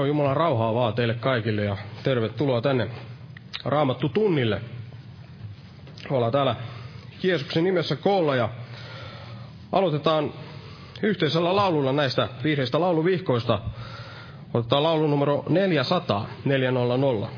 Joo, Jumalan rauhaa vaan teille kaikille ja tervetuloa tänne Raamattu tunnille. Ollaan täällä Jeesuksen nimessä koolla ja aloitetaan yhteisellä laululla näistä viideistä lauluvihkoista. Otetaan laulu numero 400, 400.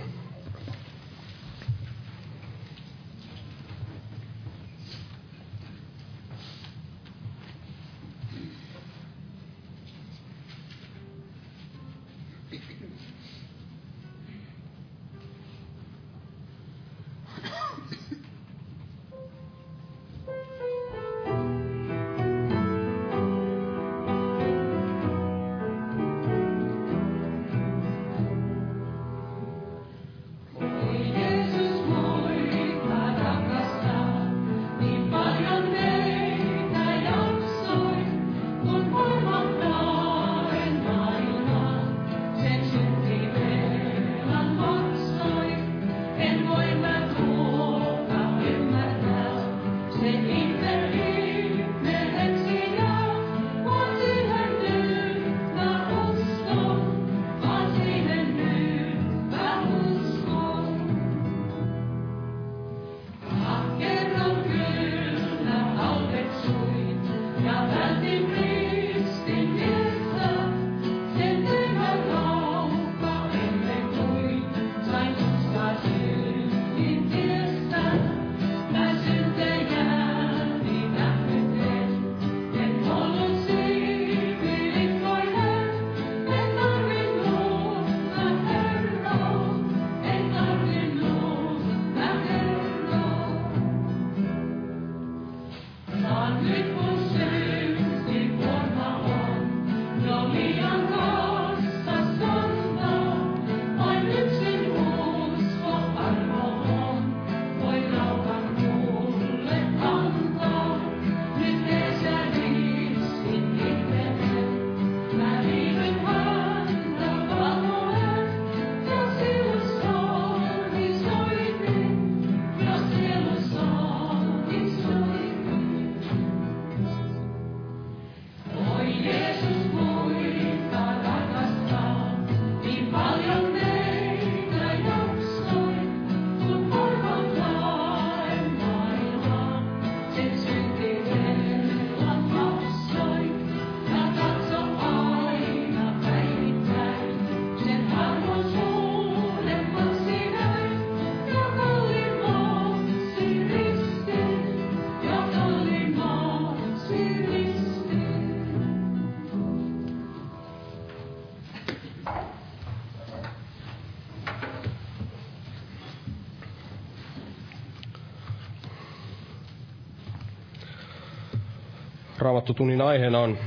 Raamattotunnin aiheena on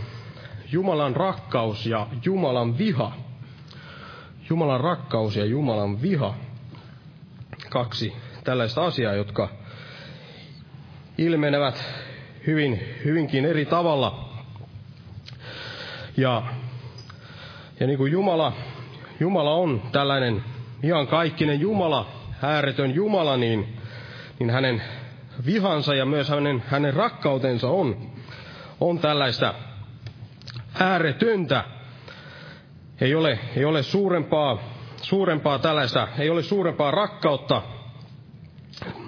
Jumalan rakkaus ja Jumalan viha. Jumalan rakkaus ja Jumalan viha. Kaksi tällaista asiaa, jotka ilmenevät hyvin, hyvinkin eri tavalla. Ja, ja niin kuin Jumala, Jumala on tällainen ihan kaikkinen Jumala, ääretön Jumala, niin, niin hänen vihansa ja myös hänen, hänen rakkautensa on on tällaista ääretöntä. Ei ole, ei ole suurempaa, suurempaa tällaista, ei ole suurempaa rakkautta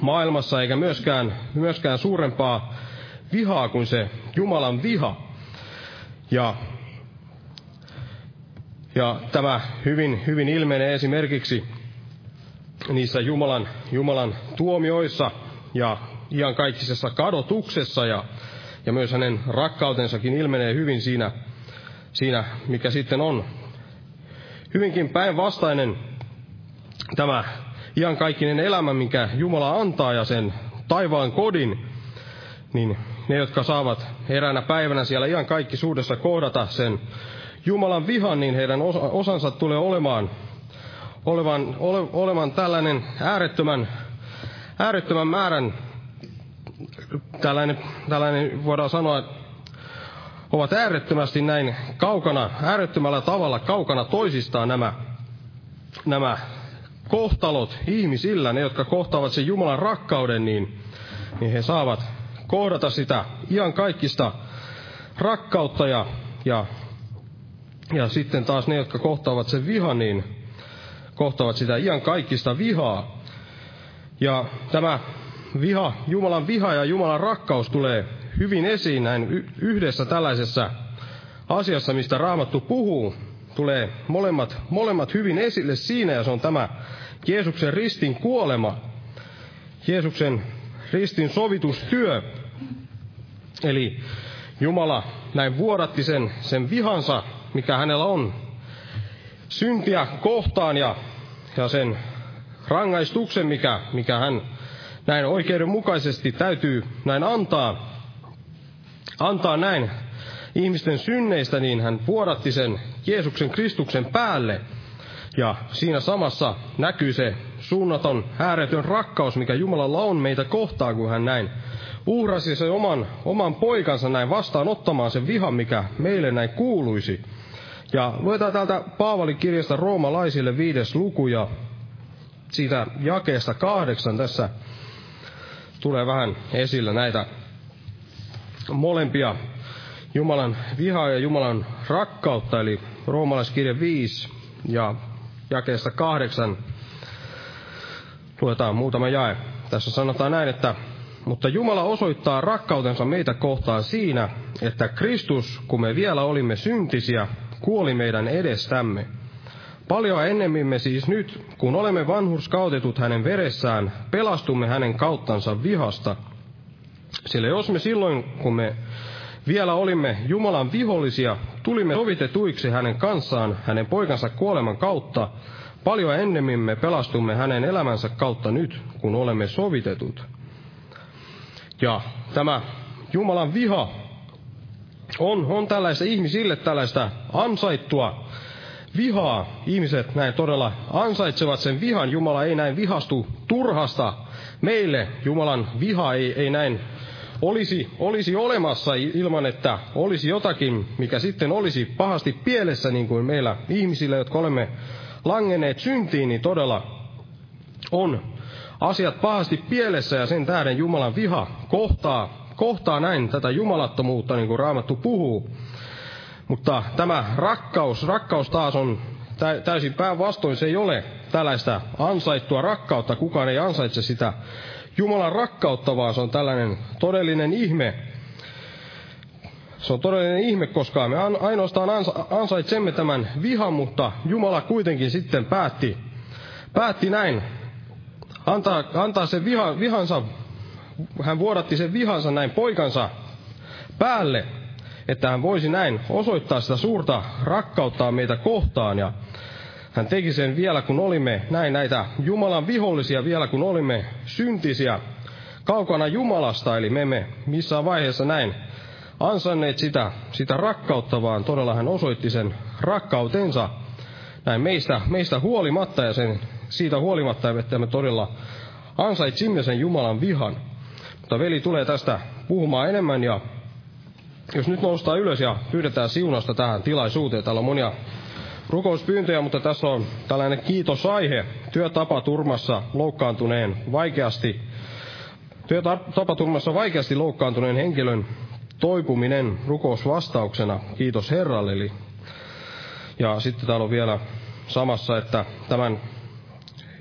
maailmassa eikä myöskään, myöskään suurempaa vihaa kuin se Jumalan viha. Ja, ja tämä hyvin, hyvin ilmenee esimerkiksi niissä Jumalan, Jumalan tuomioissa ja iankaikkisessa kadotuksessa ja ja myös hänen rakkautensakin ilmenee hyvin siinä, siinä mikä sitten on. Hyvinkin päinvastainen tämä iankaikkinen elämä, mikä Jumala antaa ja sen taivaan kodin, niin ne, jotka saavat eräänä päivänä siellä ihan kaikki suudessa kohdata sen Jumalan vihan, niin heidän osansa tulee olemaan, olevan, ole, olevan tällainen äärettömän, äärettömän määrän tällainen, tällainen voidaan sanoa, ovat äärettömästi näin kaukana, äärettömällä tavalla kaukana toisistaan nämä, nämä kohtalot ihmisillä, ne jotka kohtaavat sen Jumalan rakkauden, niin, niin he saavat kohdata sitä ihan kaikista rakkautta ja, ja, Ja sitten taas ne, jotka kohtaavat sen vihan, niin kohtaavat sitä ian kaikista vihaa. Ja tämä viha, Jumalan viha ja Jumalan rakkaus tulee hyvin esiin näin yhdessä tällaisessa asiassa, mistä Raamattu puhuu. Tulee molemmat, molemmat hyvin esille siinä, ja se on tämä Jeesuksen ristin kuolema, Jeesuksen ristin sovitustyö. Eli Jumala näin vuodatti sen, sen vihansa, mikä hänellä on syntiä kohtaan ja, ja sen rangaistuksen, mikä, mikä hän näin oikeudenmukaisesti täytyy näin antaa, antaa näin ihmisten synneistä, niin hän vuodatti sen Jeesuksen Kristuksen päälle. Ja siinä samassa näkyy se suunnaton, ääretön rakkaus, mikä Jumalalla on meitä kohtaan, kun hän näin uhrasi sen oman, oman poikansa näin vastaan ottamaan sen vihan, mikä meille näin kuuluisi. Ja luetaan täältä Paavalin kirjasta roomalaisille viides luku ja siitä jakeesta kahdeksan tässä tulee vähän esillä näitä molempia Jumalan vihaa ja Jumalan rakkautta, eli roomalaiskirja 5 ja jakeesta kahdeksan luetaan muutama jae. Tässä sanotaan näin, että mutta Jumala osoittaa rakkautensa meitä kohtaan siinä, että Kristus, kun me vielä olimme syntisiä, kuoli meidän edestämme. Paljon ennemmin me siis nyt, kun olemme vanhurskautetut hänen veressään, pelastumme hänen kauttansa vihasta. Sillä jos me silloin, kun me vielä olimme Jumalan vihollisia, tulimme sovitetuiksi hänen kanssaan hänen poikansa kuoleman kautta, paljon ennemmin me pelastumme hänen elämänsä kautta nyt, kun olemme sovitetut. Ja tämä Jumalan viha on, on tällaista ihmisille tällaista ansaittua vihaa. Ihmiset näin todella ansaitsevat sen vihan. Jumala ei näin vihastu turhasta meille. Jumalan viha ei, ei näin olisi, olisi olemassa ilman, että olisi jotakin, mikä sitten olisi pahasti pielessä, niin kuin meillä ihmisillä, jotka olemme langenneet syntiin, niin todella on asiat pahasti pielessä ja sen tähden Jumalan viha kohtaa, kohtaa näin tätä jumalattomuutta, niin kuin Raamattu puhuu. Mutta tämä rakkaus, rakkaus taas on täysin päinvastoin, se ei ole tällaista ansaittua rakkautta, kukaan ei ansaitse sitä Jumalan rakkautta, vaan se on tällainen todellinen ihme. Se on todellinen ihme, koska me ainoastaan ansaitsemme tämän vihan, mutta Jumala kuitenkin sitten päätti, päätti näin. Antaa, antaa sen viha, vihansa, hän vuodatti sen vihansa näin poikansa päälle, että hän voisi näin osoittaa sitä suurta rakkauttaa meitä kohtaan. Ja hän teki sen vielä, kun olimme näin näitä Jumalan vihollisia, vielä kun olimme syntisiä kaukana Jumalasta, eli me emme missään vaiheessa näin ansanneet sitä, sitä rakkautta, vaan todella hän osoitti sen rakkautensa näin meistä, meistä huolimatta ja sen siitä huolimatta, että me todella ansaitsimme sen Jumalan vihan. Mutta veli tulee tästä puhumaan enemmän ja jos nyt noustaa ylös ja pyydetään siunasta tähän tilaisuuteen. Täällä on monia rukouspyyntöjä, mutta tässä on tällainen kiitosaihe työtapaturmassa loukkaantuneen vaikeasti, työtapaturmassa vaikeasti loukkaantuneen henkilön toipuminen rukousvastauksena. Kiitos Herralle. Eli, ja sitten täällä on vielä samassa, että tämän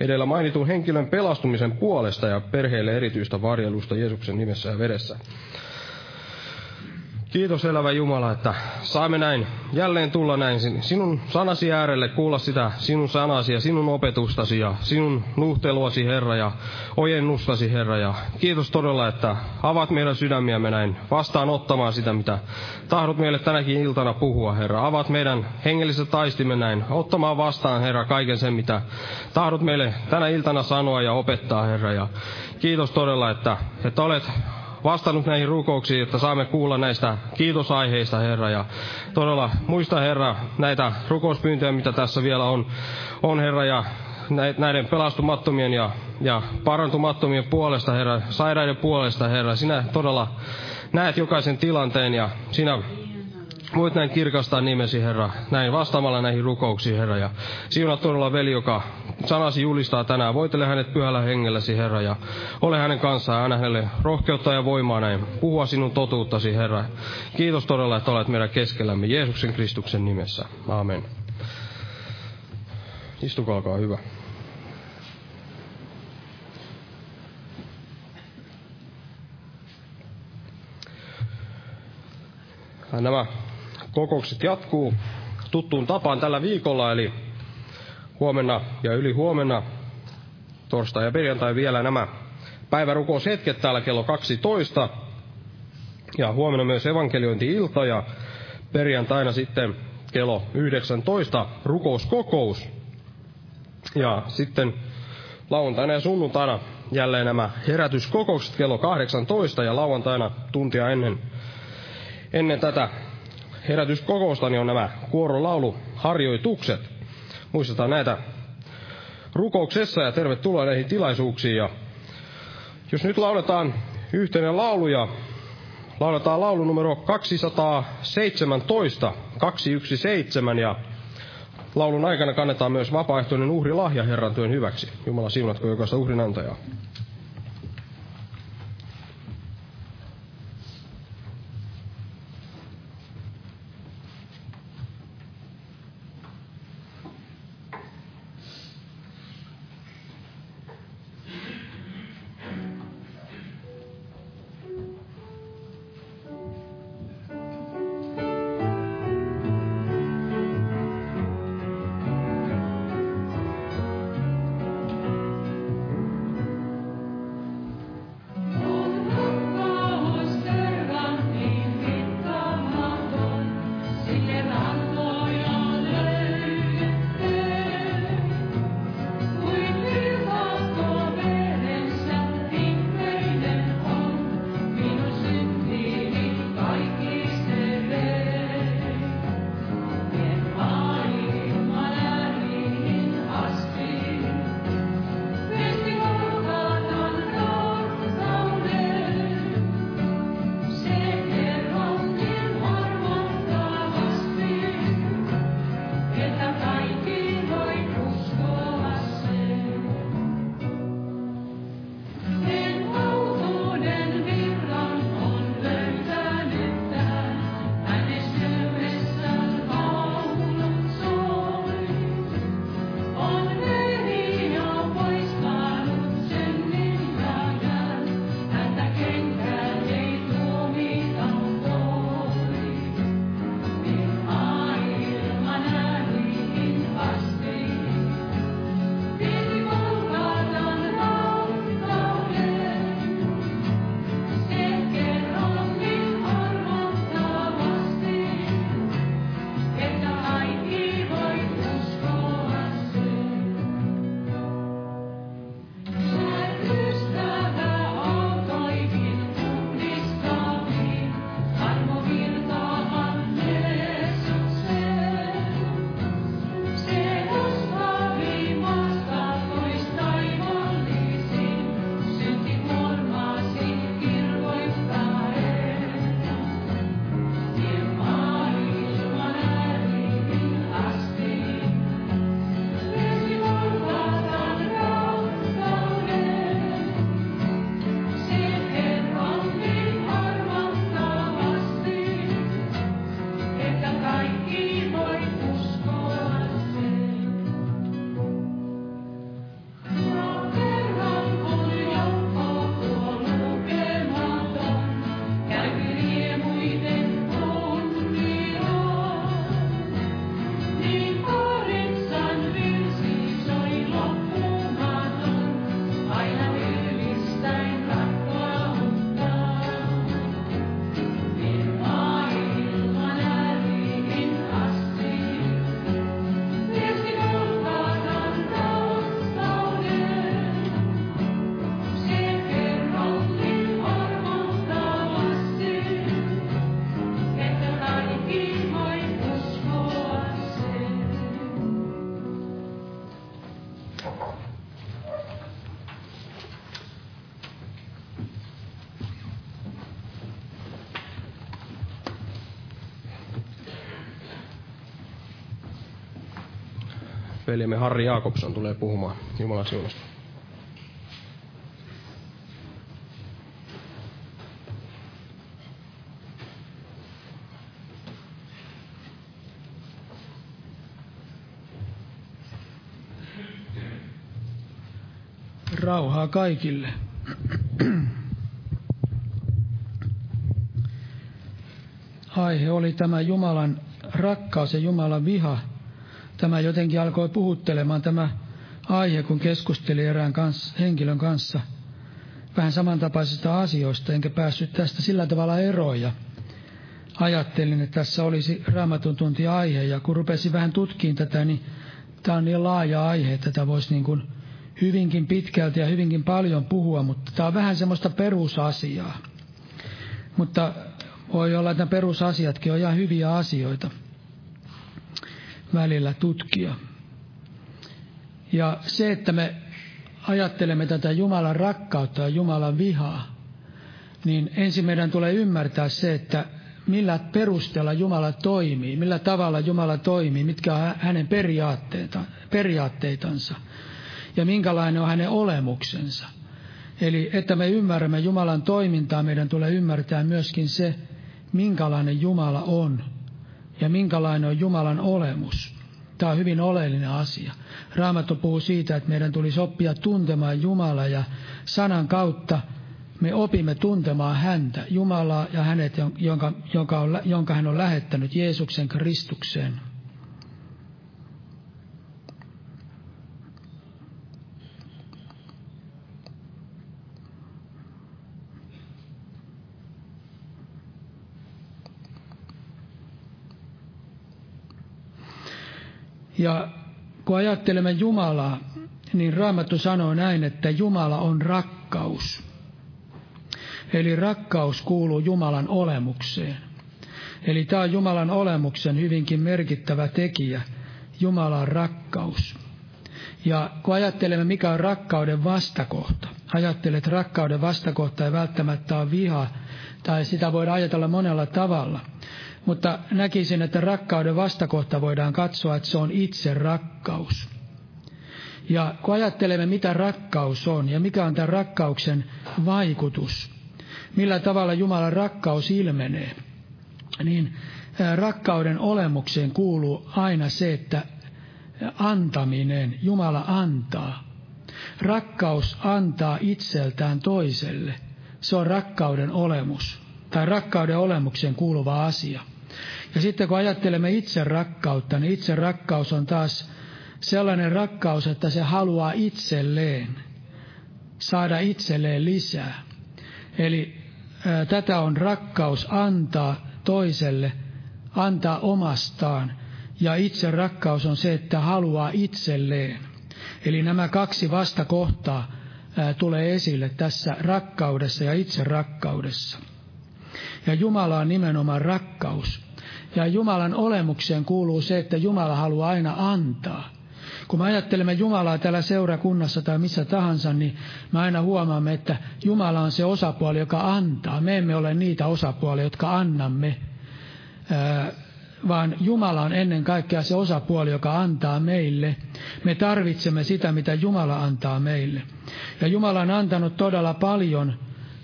edellä mainitun henkilön pelastumisen puolesta ja perheelle erityistä varjelusta Jeesuksen nimessä ja veressä. Kiitos elävä Jumala, että saamme näin jälleen tulla näin sinun sanasi äärelle, kuulla sitä sinun sanasi ja sinun opetustasi ja sinun nuhteluasi Herra ja ojennustasi Herra. Ja kiitos todella, että avaat meidän sydämiämme näin vastaan ottamaan sitä, mitä tahdot meille tänäkin iltana puhua Herra. Avaat meidän hengelliset taistimme näin ottamaan vastaan Herra kaiken sen, mitä tahdot meille tänä iltana sanoa ja opettaa Herra. Ja kiitos todella, että, että olet vastannut näihin rukouksiin, että saamme kuulla näistä kiitosaiheista, Herra. Ja todella muista, Herra, näitä rukouspyyntöjä, mitä tässä vielä on, on Herra, ja näiden pelastumattomien ja, ja parantumattomien puolesta, Herra, sairaiden puolesta, Herra. Sinä todella näet jokaisen tilanteen ja sinä voit näin kirkastaa nimesi, Herra, näin vastaamalla näihin rukouksiin, Herra. Ja siunaa todella veli, joka sanasi julistaa tänään. Voitele hänet pyhällä hengelläsi, Herra, ja ole hänen kanssaan. Anna hänelle rohkeutta ja voimaa näin. Puhua sinun totuuttasi, Herra. Kiitos todella, että olet meidän keskellämme. Jeesuksen Kristuksen nimessä. Amen. Istukaa, olkaa hyvä. Nämä kokoukset jatkuu tuttuun tapaan tällä viikolla, eli huomenna ja yli huomenna, torstai ja perjantai vielä nämä päivärukoushetket täällä kello 12. Ja huomenna myös evankeliointi-ilta ja perjantaina sitten kello 19 rukouskokous. Ja sitten lauantaina ja sunnuntaina jälleen nämä herätyskokoukset kello 18 ja lauantaina tuntia ennen, ennen tätä herätyskokousta niin on nämä kuorolauluharjoitukset. Muistetaan näitä rukouksessa ja tervetuloa näihin tilaisuuksiin. Ja jos nyt lauletaan yhteinen laulu ja lauletaan laulu numero 217, 217 ja laulun aikana kannetaan myös vapaaehtoinen uhrilahja Herran työn hyväksi. Jumala siunatko jokaista uhrinantajaa. Veljemme Harri Jaakobson tulee puhumaan Jumalan siunasta. Rauhaa kaikille. Aihe oli tämä Jumalan rakkaus ja Jumalan viha. Tämä jotenkin alkoi puhuttelemaan tämä aihe, kun keskusteli erään kans, henkilön kanssa vähän samantapaisista asioista, enkä päässyt tästä sillä tavalla eroja. Ajattelin, että tässä olisi raamatun tunti aihe, ja kun rupesin vähän tutkiin tätä, niin tämä on niin laaja aihe, että tätä voisi niin kuin hyvinkin pitkälti ja hyvinkin paljon puhua, mutta tämä on vähän semmoista perusasiaa. Mutta voi olla, että perusasiatkin on ihan hyviä asioita välillä tutkia. Ja se, että me ajattelemme tätä Jumalan rakkautta ja Jumalan vihaa, niin ensin meidän tulee ymmärtää se, että millä perusteella Jumala toimii, millä tavalla Jumala toimii, mitkä on hänen periaatteitansa ja minkälainen on hänen olemuksensa. Eli että me ymmärrämme Jumalan toimintaa, meidän tulee ymmärtää myöskin se, minkälainen Jumala on ja minkälainen on Jumalan olemus. Tämä on hyvin oleellinen asia. Raamattu puhuu siitä, että meidän tulisi oppia tuntemaan Jumala ja sanan kautta me opimme tuntemaan häntä, Jumalaa ja hänet, jonka, jonka, on, jonka hän on lähettänyt Jeesuksen Kristukseen. Ja kun ajattelemme Jumalaa, niin Raamattu sanoo näin, että Jumala on rakkaus. Eli rakkaus kuuluu Jumalan olemukseen. Eli tämä on Jumalan olemuksen hyvinkin merkittävä tekijä. Jumala on rakkaus. Ja kun ajattelemme, mikä on rakkauden vastakohta, ajattelet, että rakkauden vastakohta ei välttämättä ole viha, tai sitä voidaan ajatella monella tavalla – mutta näkisin, että rakkauden vastakohta voidaan katsoa, että se on itse rakkaus. Ja kun ajattelemme, mitä rakkaus on ja mikä on tämän rakkauksen vaikutus, millä tavalla Jumalan rakkaus ilmenee, niin rakkauden olemukseen kuuluu aina se, että antaminen, Jumala antaa. Rakkaus antaa itseltään toiselle. Se on rakkauden olemus, tai rakkauden olemukseen kuuluva asia. Ja sitten kun ajattelemme itse rakkautta, niin itse rakkaus on taas sellainen rakkaus, että se haluaa itselleen saada itselleen lisää. Eli ää, tätä on rakkaus antaa toiselle, antaa omastaan. Ja itse rakkaus on se, että haluaa itselleen. Eli nämä kaksi vastakohtaa ää, tulee esille tässä rakkaudessa ja itse rakkaudessa. Ja Jumala on nimenomaan rakkaus. Ja Jumalan olemukseen kuuluu se, että Jumala haluaa aina antaa. Kun me ajattelemme Jumalaa täällä seurakunnassa tai missä tahansa, niin me aina huomaamme, että Jumala on se osapuoli, joka antaa. Me emme ole niitä osapuolia, jotka annamme, vaan Jumala on ennen kaikkea se osapuoli, joka antaa meille. Me tarvitsemme sitä, mitä Jumala antaa meille. Ja Jumala on antanut todella paljon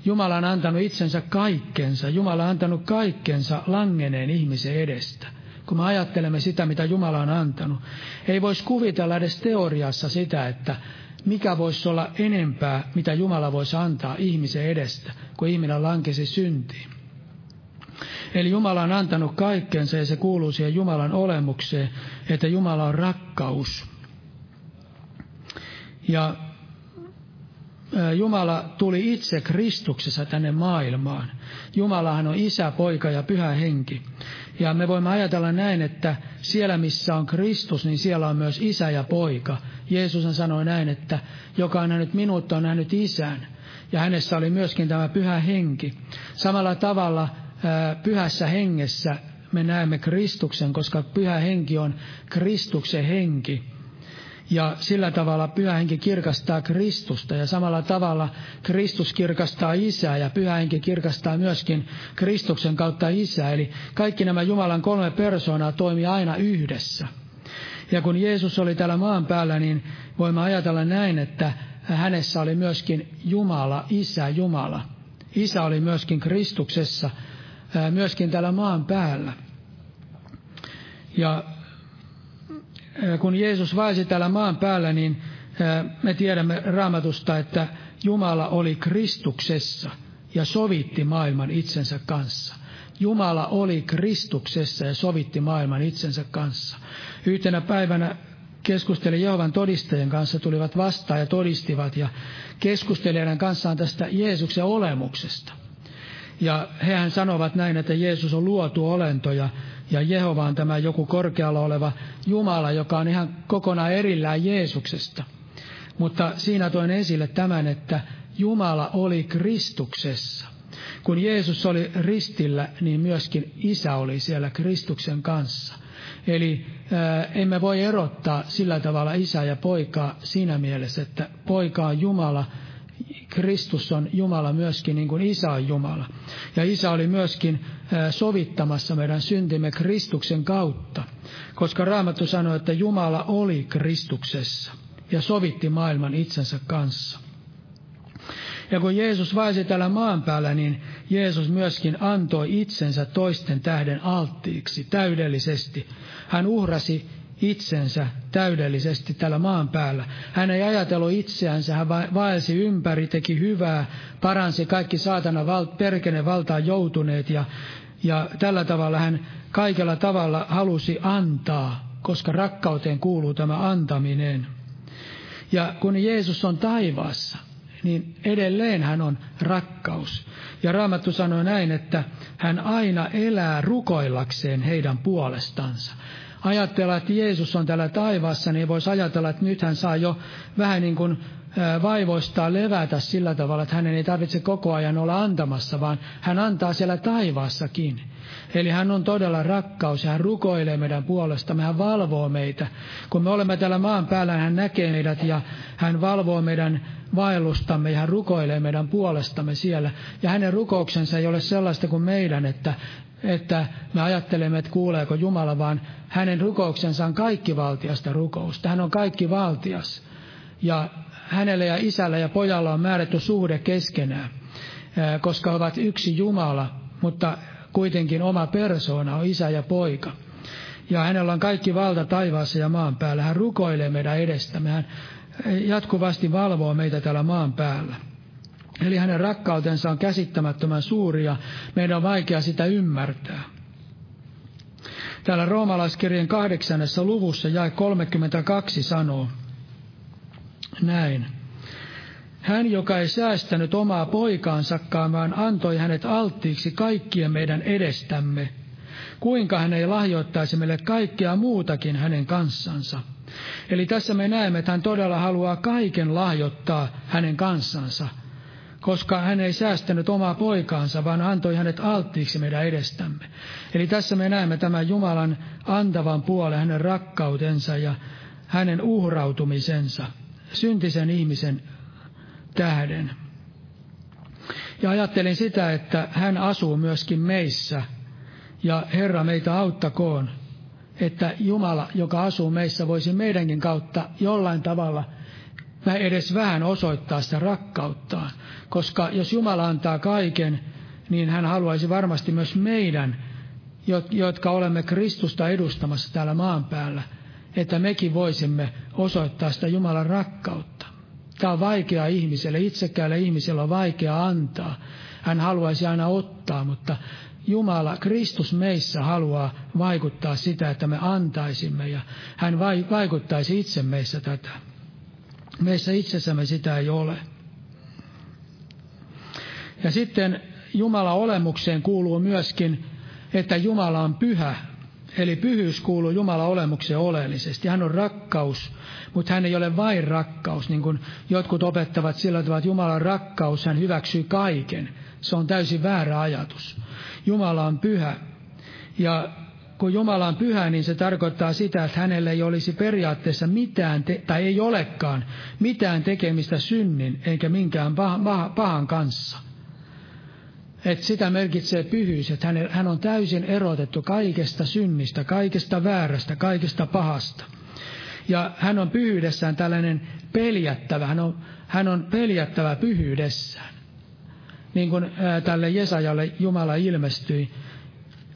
Jumala on antanut itsensä kaikkensa. Jumala on antanut kaikkensa langeneen ihmisen edestä. Kun me ajattelemme sitä, mitä Jumala on antanut, ei voisi kuvitella edes teoriassa sitä, että mikä voisi olla enempää, mitä Jumala voisi antaa ihmisen edestä, kun ihminen lankesi syntiin. Eli Jumala on antanut kaikkensa ja se kuuluu siihen Jumalan olemukseen, että Jumala on rakkaus. Ja Jumala tuli itse Kristuksessa tänne maailmaan. Jumalahan on isä, poika ja pyhä henki. Ja me voimme ajatella näin, että siellä missä on Kristus, niin siellä on myös isä ja poika. Jeesus sanoi näin, että joka on nähnyt minut, on nähnyt isän. Ja hänessä oli myöskin tämä pyhä henki. Samalla tavalla pyhässä hengessä me näemme Kristuksen, koska pyhä henki on Kristuksen henki. Ja sillä tavalla pyhä henki kirkastaa Kristusta ja samalla tavalla Kristus kirkastaa isää ja pyhä henki kirkastaa myöskin Kristuksen kautta isää. Eli kaikki nämä Jumalan kolme persoonaa toimii aina yhdessä. Ja kun Jeesus oli täällä maan päällä, niin voimme ajatella näin, että hänessä oli myöskin Jumala, Isä Jumala. Isä oli myöskin Kristuksessa, myöskin täällä maan päällä. Ja kun Jeesus vaisi täällä maan päällä, niin me tiedämme raamatusta, että Jumala oli Kristuksessa ja sovitti maailman itsensä kanssa. Jumala oli Kristuksessa ja sovitti maailman itsensä kanssa. Yhtenä päivänä keskusteli Jehovan todistajien kanssa, tulivat vastaan ja todistivat ja keskusteli heidän kanssaan tästä Jeesuksen olemuksesta. Ja hehän sanovat näin, että Jeesus on luotu olento ja, ja Jehova on tämä joku korkealla oleva Jumala, joka on ihan kokonaan erillään Jeesuksesta. Mutta siinä toin esille tämän, että Jumala oli Kristuksessa. Kun Jeesus oli ristillä, niin myöskin Isä oli siellä Kristuksen kanssa. Eli ää, emme voi erottaa sillä tavalla isä ja poikaa siinä mielessä, että poika on Jumala, Kristus on Jumala myöskin niin kuin isä on Jumala. Ja isä oli myöskin sovittamassa meidän syntimme Kristuksen kautta, koska Raamattu sanoi, että Jumala oli Kristuksessa ja sovitti maailman itsensä kanssa. Ja kun Jeesus vaisi täällä maan päällä, niin Jeesus myöskin antoi itsensä toisten tähden alttiiksi täydellisesti. Hän uhrasi itsensä täydellisesti tällä maan päällä. Hän ei ajatellut itseänsä, hän vaelsi ympäri, teki hyvää, paransi kaikki saatana val, perkene valtaan joutuneet ja, ja tällä tavalla hän kaikella tavalla halusi antaa, koska rakkauteen kuuluu tämä antaminen. Ja kun Jeesus on taivaassa, niin edelleen hän on rakkaus. Ja Raamattu sanoi näin, että hän aina elää rukoillakseen heidän puolestansa. Ajatella, että Jeesus on täällä taivaassa, niin voisi ajatella, että nyt hän saa jo vähän niin kuin vaivoistaa levätä sillä tavalla, että hänen ei tarvitse koko ajan olla antamassa, vaan hän antaa siellä taivaassakin. Eli hän on todella rakkaus ja hän rukoilee meidän puolesta, hän valvoo meitä. Kun me olemme täällä maan päällä, hän näkee meidät ja hän valvoo meidän vaellustamme ja hän rukoilee meidän puolestamme siellä. Ja hänen rukouksensa ei ole sellaista kuin meidän, että, että me ajattelemme, että kuuleeko Jumala, vaan hänen rukouksensa on kaikki valtiasta rukousta. Hän on kaikki valtias. Ja hänelle ja isällä ja pojalla on määrätty suhde keskenään, koska he ovat yksi Jumala, mutta kuitenkin oma persoona on isä ja poika. Ja hänellä on kaikki valta taivaassa ja maan päällä. Hän rukoilee meidän edestämme. Hän jatkuvasti valvoo meitä täällä maan päällä. Eli hänen rakkautensa on käsittämättömän suuri ja meidän on vaikea sitä ymmärtää. Täällä roomalaiskirjan kahdeksannessa luvussa jae 32 sanoo näin. Hän, joka ei säästänyt omaa poikaansakaan, vaan antoi hänet alttiiksi kaikkien meidän edestämme, kuinka hän ei lahjoittaisi meille kaikkea muutakin hänen kanssansa. Eli tässä me näemme, että hän todella haluaa kaiken lahjoittaa hänen kanssansa, koska hän ei säästänyt omaa poikaansa, vaan antoi hänet alttiiksi meidän edestämme. Eli tässä me näemme tämän Jumalan antavan puolen, hänen rakkautensa ja hänen uhrautumisensa, syntisen ihmisen tähden. Ja ajattelin sitä, että hän asuu myöskin meissä, ja Herra meitä auttakoon, että Jumala, joka asuu meissä, voisi meidänkin kautta jollain tavalla edes vähän osoittaa sitä rakkauttaan. Koska jos Jumala antaa kaiken, niin hän haluaisi varmasti myös meidän, jotka olemme Kristusta edustamassa täällä maan päällä, että mekin voisimme osoittaa sitä Jumalan rakkautta. Tämä on vaikea ihmiselle, itsekäälle ihmisellä on vaikea antaa. Hän haluaisi aina ottaa, mutta Jumala, Kristus meissä haluaa vaikuttaa sitä, että me antaisimme ja hän vaikuttaisi itse meissä tätä. Meissä itsessämme sitä ei ole. Ja sitten Jumala olemukseen kuuluu myöskin, että Jumala on pyhä. Eli pyhyys kuuluu Jumala olemukseen oleellisesti. Hän on rakkaus, mutta hän ei ole vain rakkaus, niin kuin jotkut opettavat sillä tavalla, että Jumalan rakkaus, hän hyväksyy kaiken. Se on täysin väärä ajatus. Jumala on pyhä. Ja kun Jumala on pyhä, niin se tarkoittaa sitä, että hänellä ei olisi periaatteessa mitään, te- tai ei olekaan mitään tekemistä synnin eikä minkään pahan kanssa. Et sitä merkitsee pyhyys, että hän, on täysin erotettu kaikesta synnistä, kaikesta väärästä, kaikesta pahasta. Ja hän on pyhyydessään tällainen peljättävä, hän on, hän on peljättävä pyhyydessään. Niin kuin tälle Jesajalle Jumala ilmestyi,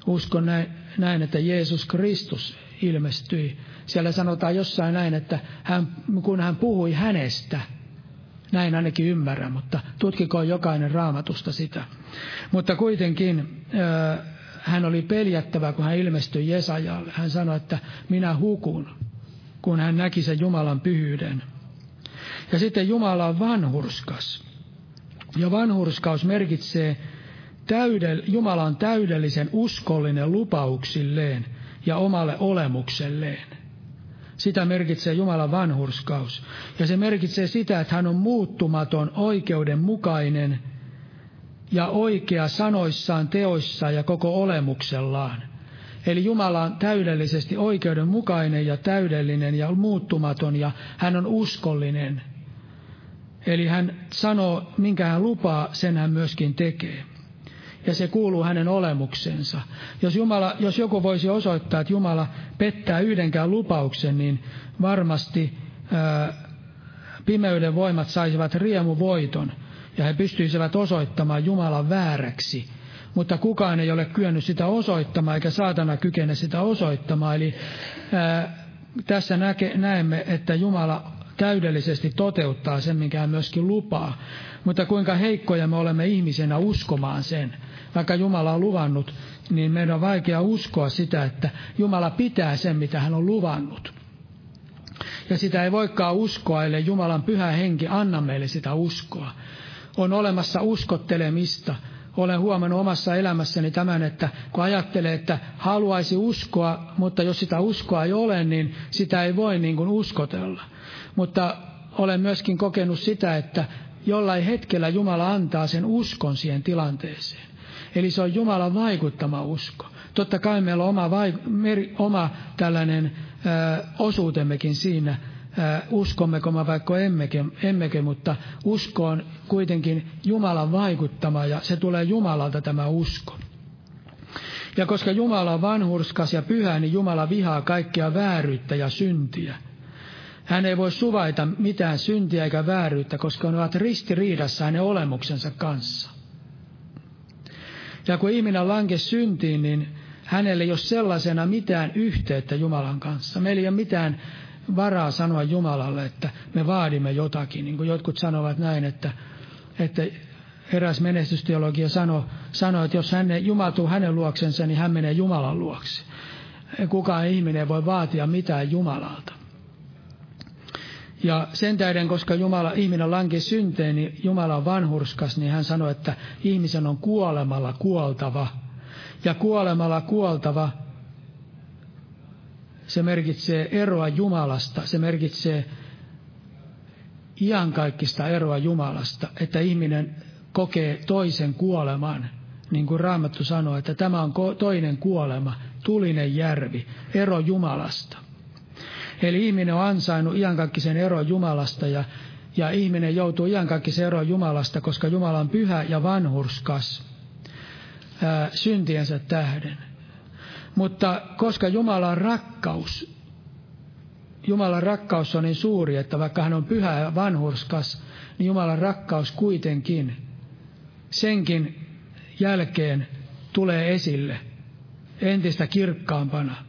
uskon näin, näin, että Jeesus Kristus ilmestyi. Siellä sanotaan jossain näin, että hän, kun hän puhui hänestä, näin ainakin ymmärrän, mutta tutkikoon jokainen raamatusta sitä. Mutta kuitenkin hän oli peljättävä, kun hän ilmestyi Jesajalle. Hän sanoi, että minä hukun, kun hän näki sen Jumalan pyhyyden. Ja sitten Jumala on vanhurskas. Ja vanhurskaus merkitsee, täydell, Jumala on täydellisen uskollinen lupauksilleen ja omalle olemukselleen. Sitä merkitsee Jumalan vanhurskaus. Ja se merkitsee sitä, että hän on muuttumaton, oikeudenmukainen ja oikea sanoissaan, teoissaan ja koko olemuksellaan. Eli Jumala on täydellisesti oikeudenmukainen ja täydellinen ja muuttumaton ja hän on uskollinen. Eli hän sanoo, minkä hän lupaa, sen hän myöskin tekee ja se kuuluu hänen olemuksensa. Jos, Jumala, jos joku voisi osoittaa, että Jumala pettää yhdenkään lupauksen, niin varmasti ää, pimeyden voimat saisivat riemuvoiton ja he pystyisivät osoittamaan Jumalan vääräksi. Mutta kukaan ei ole kyennyt sitä osoittamaan, eikä saatana kykene sitä osoittamaan. Eli ää, tässä näke, näemme, että Jumala täydellisesti toteuttaa sen, minkä hän myöskin lupaa. Mutta kuinka heikkoja me olemme ihmisenä uskomaan sen vaikka Jumala on luvannut, niin meidän on vaikea uskoa sitä, että Jumala pitää sen, mitä hän on luvannut. Ja sitä ei voikaan uskoa, ellei Jumalan pyhä henki anna meille sitä uskoa. On olemassa uskottelemista. Olen huomannut omassa elämässäni tämän, että kun ajattelee, että haluaisi uskoa, mutta jos sitä uskoa ei ole, niin sitä ei voi niin kuin uskotella. Mutta olen myöskin kokenut sitä, että jollain hetkellä Jumala antaa sen uskon siihen tilanteeseen. Eli se on Jumalan vaikuttama usko. Totta kai meillä on oma, vaik- meri, oma tällainen ö, osuutemmekin siinä, uskommeko me vaikka emmeke, emmeke, mutta usko on kuitenkin Jumalan vaikuttama ja se tulee Jumalalta tämä usko. Ja koska Jumala on vanhurskas ja pyhä, niin Jumala vihaa kaikkea vääryyttä ja syntiä. Hän ei voi suvaita mitään syntiä eikä vääryyttä, koska ne ovat ristiriidassa hänen olemuksensa kanssa. Ja kun ihminen lanke syntiin, niin hänelle ei ole sellaisena mitään yhteyttä Jumalan kanssa. Meillä ei ole mitään varaa sanoa Jumalalle, että me vaadimme jotakin. Niin kuin jotkut sanovat näin, että, että eräs menestysteologia sanoi, sano, että jos hän jumatuu hänen luoksensa, niin hän menee Jumalan luokse. Kukaan ihminen voi vaatia mitään Jumalalta. Ja sen tähden, koska Jumala, ihminen lanki synteen, niin Jumala on vanhurskas, niin hän sanoi, että ihmisen on kuolemalla kuoltava. Ja kuolemalla kuoltava, se merkitsee eroa Jumalasta, se merkitsee iankaikkista eroa Jumalasta, että ihminen kokee toisen kuoleman, niin kuin Raamattu sanoo, että tämä on toinen kuolema, tulinen järvi, ero Jumalasta. Eli ihminen on ansainnut iankaikkisen eron Jumalasta ja, ja ihminen joutuu iankaikkisen eron Jumalasta, koska Jumala on pyhä ja vanhurskas ää, syntiensä tähden. Mutta koska Jumala on rakkaus, Jumalan rakkaus on niin suuri, että vaikka hän on pyhä ja vanhurskas, niin Jumalan rakkaus kuitenkin senkin jälkeen tulee esille entistä kirkkaampana.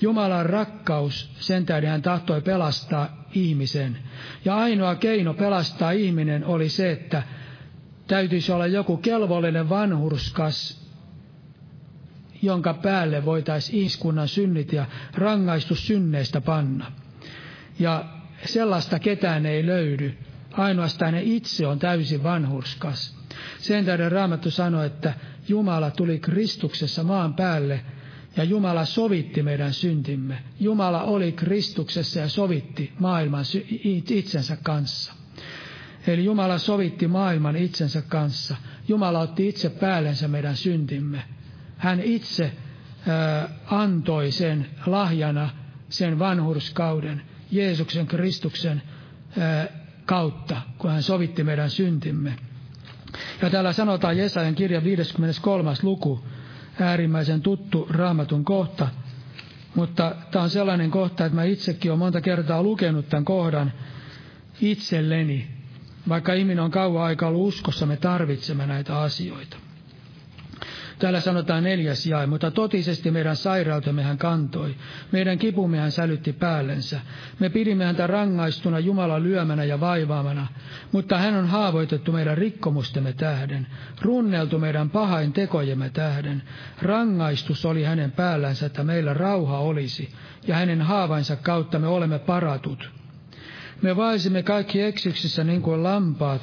Jumalan rakkaus, sen tähden hän tahtoi pelastaa ihmisen. Ja ainoa keino pelastaa ihminen oli se, että täytyisi olla joku kelvollinen vanhurskas, jonka päälle voitaisiin ihmiskunnan synnit ja rangaistus synneistä panna. Ja sellaista ketään ei löydy. Ainoastaan ne itse on täysin vanhurskas. Sen tähden Raamattu sanoi, että Jumala tuli Kristuksessa maan päälle – ja Jumala sovitti meidän syntimme. Jumala oli Kristuksessa ja sovitti maailman itsensä kanssa. Eli Jumala sovitti maailman itsensä kanssa. Jumala otti itse päällensä meidän syntimme. Hän itse ää, antoi sen lahjana, sen vanhurskauden, Jeesuksen Kristuksen ää, kautta, kun hän sovitti meidän syntimme. Ja täällä sanotaan Jesajan kirja 53. luku, äärimmäisen tuttu raamatun kohta. Mutta tämä on sellainen kohta, että mä itsekin olen monta kertaa lukenut tämän kohdan itselleni. Vaikka ihminen on kauan aikaa ollut uskossa, me tarvitsemme näitä asioita. Täällä sanotaan neljäs jae, mutta totisesti meidän sairautemme hän kantoi. Meidän kipumme hän sälytti päällensä. Me pidimme häntä rangaistuna Jumalan lyömänä ja vaivaamana, mutta hän on haavoitettu meidän rikkomustemme tähden, runneltu meidän pahain tekojemme tähden. Rangaistus oli hänen päällänsä, että meillä rauha olisi, ja hänen haavainsa kautta me olemme paratut. Me vaisimme kaikki eksyksissä niin kuin lampaat,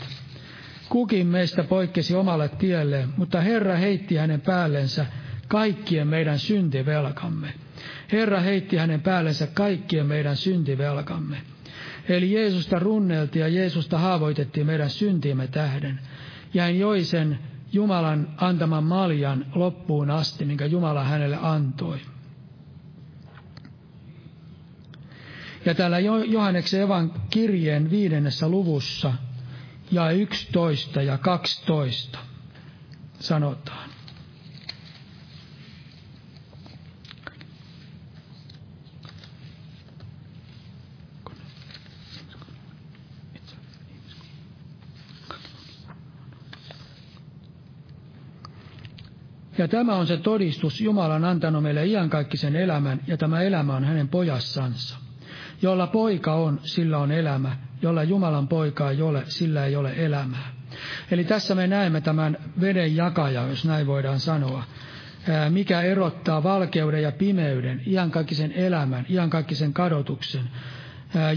Kukin meistä poikkesi omalle tielle, mutta Herra heitti hänen päällensä kaikkien meidän syntivelkamme. Herra heitti hänen päällensä kaikkien meidän syntivelkamme. Eli Jeesusta runneltiin ja Jeesusta haavoitettiin meidän syntiimme tähden. Ja hän joi sen Jumalan antaman maljan loppuun asti, minkä Jumala hänelle antoi. Ja täällä Johanneksen evan kirjeen viidennessä luvussa ja 11 ja 12 sanotaan. Ja tämä on se todistus, Jumala on antanut meille iankaikkisen elämän, ja tämä elämä on hänen pojassansa. Jolla poika on, sillä on elämä, jolla Jumalan poikaa ei ole, sillä ei ole elämää. Eli tässä me näemme tämän veden jakaja, jos näin voidaan sanoa, mikä erottaa valkeuden ja pimeyden, iankaikkisen elämän, iankaikkisen kadotuksen,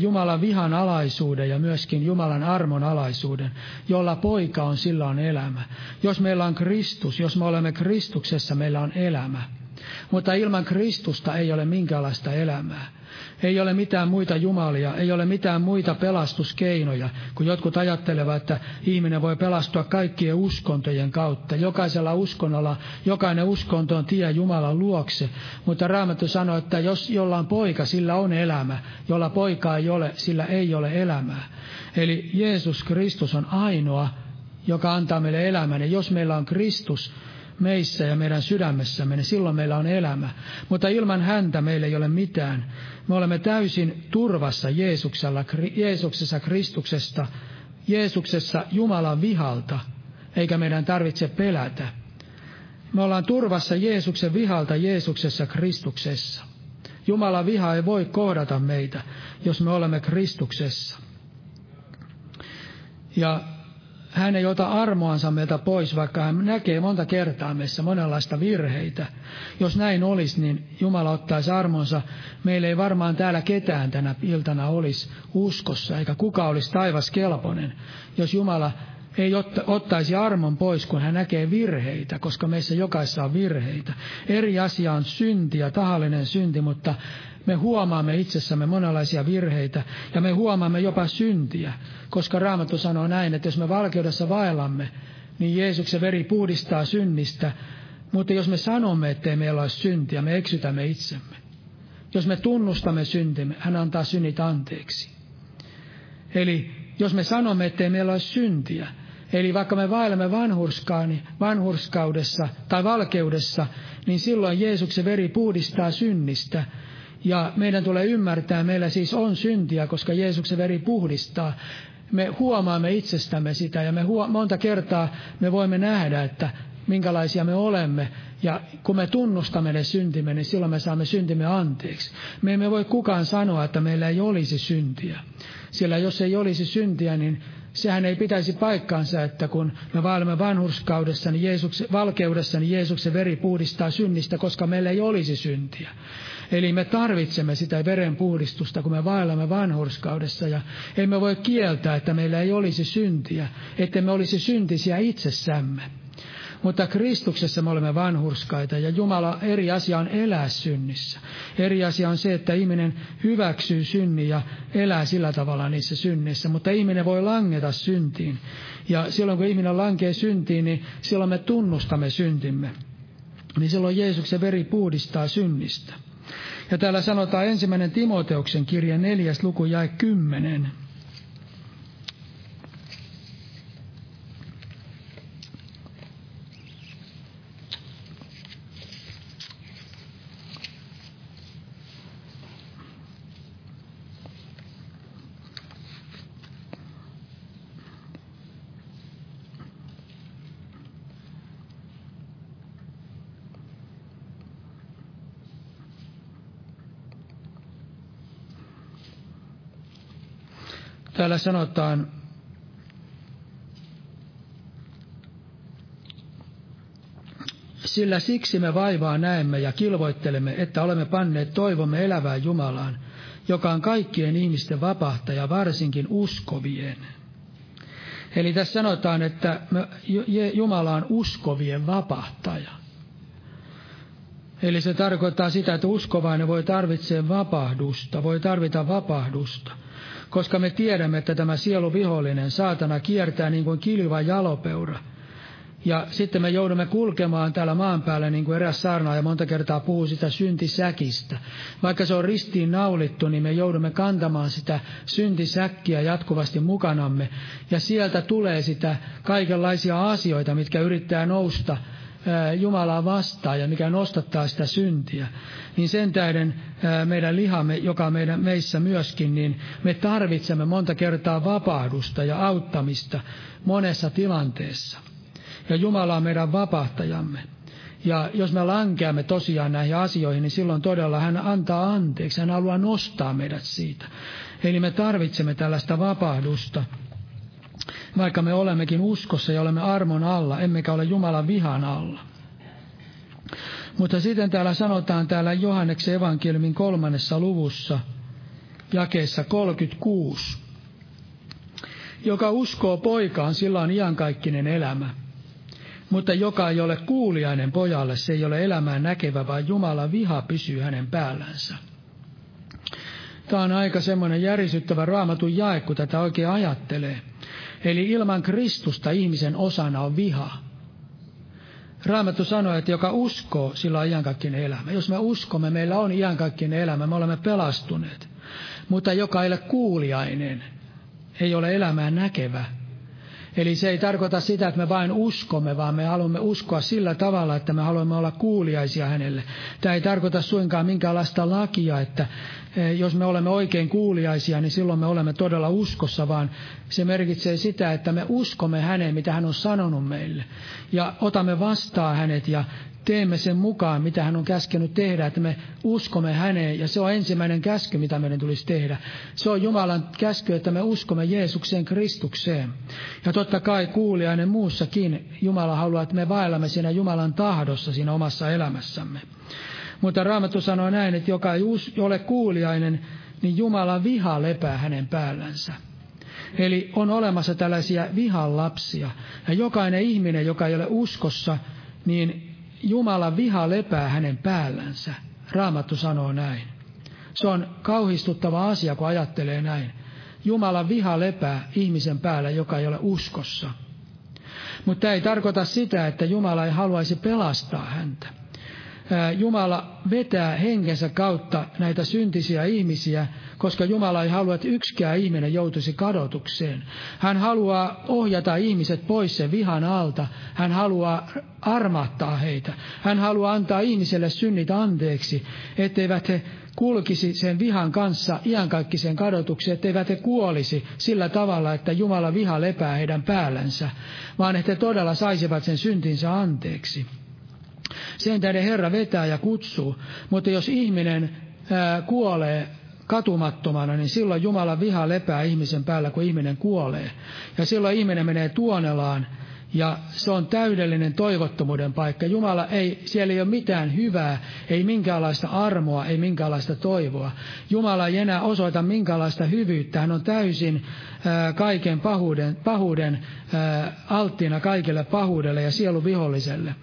Jumalan vihan alaisuuden ja myöskin Jumalan armon alaisuuden, jolla poika on, sillä on elämä. Jos meillä on Kristus, jos me olemme Kristuksessa, meillä on elämä. Mutta ilman Kristusta ei ole minkäänlaista elämää. Ei ole mitään muita jumalia, ei ole mitään muita pelastuskeinoja, kun jotkut ajattelevat, että ihminen voi pelastua kaikkien uskontojen kautta. Jokaisella uskonnolla, jokainen uskonto on tie Jumalan luokse, mutta Raamattu sanoo, että jos jolla on poika, sillä on elämä. Jolla poika ei ole, sillä ei ole elämää. Eli Jeesus Kristus on ainoa, joka antaa meille elämän. Ja jos meillä on Kristus, meissä ja meidän sydämessämme, niin silloin meillä on elämä. Mutta ilman häntä meillä ei ole mitään. Me olemme täysin turvassa Jeesuksella, Jeesuksessa Kristuksesta, Jeesuksessa Jumalan vihalta, eikä meidän tarvitse pelätä. Me ollaan turvassa Jeesuksen vihalta Jeesuksessa Kristuksessa. Jumalan viha ei voi kohdata meitä, jos me olemme Kristuksessa. Ja hän ei ota armoansa meiltä pois, vaikka hän näkee monta kertaa meissä monenlaista virheitä. Jos näin olisi, niin Jumala ottaisi armonsa. Meillä ei varmaan täällä ketään tänä iltana olisi uskossa, eikä kuka olisi taivas kelpoinen, jos Jumala ei ottaisi armon pois, kun hän näkee virheitä, koska meissä jokaisessa on virheitä. Eri asia on synti ja tahallinen synti, mutta me huomaamme itsessämme monenlaisia virheitä ja me huomaamme jopa syntiä, koska Raamattu sanoo näin, että jos me valkeudessa vaellamme, niin Jeesuksen veri puhdistaa synnistä, mutta jos me sanomme, ettei meillä ole syntiä, me eksytämme itsemme. Jos me tunnustamme syntimme, hän antaa synnit anteeksi. Eli jos me sanomme, ettei meillä ole syntiä, eli vaikka me vaellemme vanhurskaudessa tai valkeudessa, niin silloin Jeesuksen veri puhdistaa synnistä ja meidän tulee ymmärtää, meillä siis on syntiä, koska Jeesuksen veri puhdistaa. Me huomaamme itsestämme sitä ja me huo- monta kertaa me voimme nähdä, että minkälaisia me olemme. Ja kun me tunnustamme ne syntimme, niin silloin me saamme syntimme anteeksi. Me emme voi kukaan sanoa, että meillä ei olisi syntiä. Sillä jos ei olisi syntiä, niin sehän ei pitäisi paikkaansa, että kun me vaelemme vanhurskaudessa, niin Jeesuksen, valkeudessa, niin Jeesuksen veri puhdistaa synnistä, koska meillä ei olisi syntiä. Eli me tarvitsemme sitä verenpuhdistusta, kun me vaellamme vanhurskaudessa ja emme voi kieltää, että meillä ei olisi syntiä, että me olisi syntisiä itsessämme. Mutta Kristuksessa me olemme vanhurskaita ja Jumala eri asia on elää synnissä. Eri asia on se, että ihminen hyväksyy synnin ja elää sillä tavalla niissä synnissä. Mutta ihminen voi langeta syntiin. Ja silloin kun ihminen lankee syntiin, niin silloin me tunnustamme syntimme. Niin silloin Jeesuksen veri puhdistaa synnistä. Ja täällä sanotaan ensimmäinen Timoteuksen kirja neljäs luku jae kymmenen. Täällä sanotaan, sillä siksi me vaivaa näemme ja kilvoittelemme, että olemme panneet toivomme elävään Jumalaan, joka on kaikkien ihmisten vapahtaja, varsinkin uskovien. Eli tässä sanotaan, että Jumala on uskovien vapahtaja. Eli se tarkoittaa sitä, että uskovainen voi tarvitse vapahdusta, voi tarvita vapahdusta. Koska me tiedämme, että tämä sielu vihollinen, saatana, kiertää niin kuin kilva jalopeura. Ja sitten me joudumme kulkemaan täällä maan päällä, niin kuin eräs saarnaaja monta kertaa puhuu sitä syntisäkistä. Vaikka se on ristiin naulittu, niin me joudumme kantamaan sitä syntisäkkiä jatkuvasti mukanamme. Ja sieltä tulee sitä kaikenlaisia asioita, mitkä yrittää nousta Jumalaa vastaan ja mikä nostattaa sitä syntiä, niin sen tähden meidän lihamme, joka meidän, meissä myöskin, niin me tarvitsemme monta kertaa vapahdusta ja auttamista monessa tilanteessa. Ja Jumala on meidän vapahtajamme. Ja jos me lankeamme tosiaan näihin asioihin, niin silloin todella hän antaa anteeksi, hän haluaa nostaa meidät siitä. Eli me tarvitsemme tällaista vapahdusta vaikka me olemmekin uskossa ja olemme armon alla, emmekä ole Jumalan vihan alla. Mutta sitten täällä sanotaan täällä Johanneksen evankeliumin kolmannessa luvussa, jakeessa 36. Joka uskoo poikaan, sillä on iankaikkinen elämä. Mutta joka ei ole kuuliainen pojalle, se ei ole elämään näkevä, vaan Jumalan viha pysyy hänen päällänsä. Tämä on aika semmoinen järisyttävä raamatun jae, kun tätä oikein ajattelee. Eli ilman Kristusta ihmisen osana on viha. Raamattu sanoo, että joka uskoo, sillä on iankaikkinen elämä. Jos me uskomme, meillä on iankaikkinen elämä, me olemme pelastuneet. Mutta joka ei ole kuuliainen, ei ole elämää näkevä. Eli se ei tarkoita sitä, että me vain uskomme, vaan me haluamme uskoa sillä tavalla, että me haluamme olla kuuliaisia hänelle. Tämä ei tarkoita suinkaan minkäänlaista lakia, että Eh, jos me olemme oikein kuuliaisia, niin silloin me olemme todella uskossa, vaan se merkitsee sitä, että me uskomme häneen, mitä hän on sanonut meille. Ja otamme vastaan hänet ja teemme sen mukaan, mitä hän on käskenyt tehdä, että me uskomme häneen. Ja se on ensimmäinen käsky, mitä meidän tulisi tehdä. Se on Jumalan käsky, että me uskomme Jeesukseen Kristukseen. Ja totta kai kuulijainen muussakin. Jumala haluaa, että me vaellamme siinä Jumalan tahdossa siinä omassa elämässämme. Mutta Raamattu sanoo näin, että joka ei ole kuuliainen, niin Jumalan viha lepää hänen päällänsä. Eli on olemassa tällaisia vihan lapsia. Ja jokainen ihminen, joka ei ole uskossa, niin Jumalan viha lepää hänen päällänsä. Raamattu sanoo näin. Se on kauhistuttava asia, kun ajattelee näin. Jumalan viha lepää ihmisen päällä, joka ei ole uskossa. Mutta ei tarkoita sitä, että Jumala ei haluaisi pelastaa häntä. Jumala vetää henkensä kautta näitä syntisiä ihmisiä, koska Jumala ei halua, että yksikään ihminen joutuisi kadotukseen. Hän haluaa ohjata ihmiset pois sen vihan alta. Hän haluaa armattaa heitä. Hän haluaa antaa ihmiselle synnit anteeksi, etteivät he kulkisi sen vihan kanssa iankaikkisen kadotukseen, etteivät he kuolisi sillä tavalla, että Jumala viha lepää heidän päällänsä, vaan että he todella saisivat sen syntinsä anteeksi. Sen tähden Herra vetää ja kutsuu. Mutta jos ihminen ää, kuolee katumattomana, niin silloin Jumalan viha lepää ihmisen päällä, kun ihminen kuolee. Ja silloin ihminen menee tuonelaan, ja se on täydellinen toivottomuuden paikka. Jumala ei, siellä ei ole mitään hyvää, ei minkäänlaista armoa, ei minkäänlaista toivoa. Jumala ei enää osoita minkäänlaista hyvyyttä. Hän on täysin ää, kaiken pahuuden, pahuuden ää, alttiina kaikille pahuudelle ja sieluviholliselle.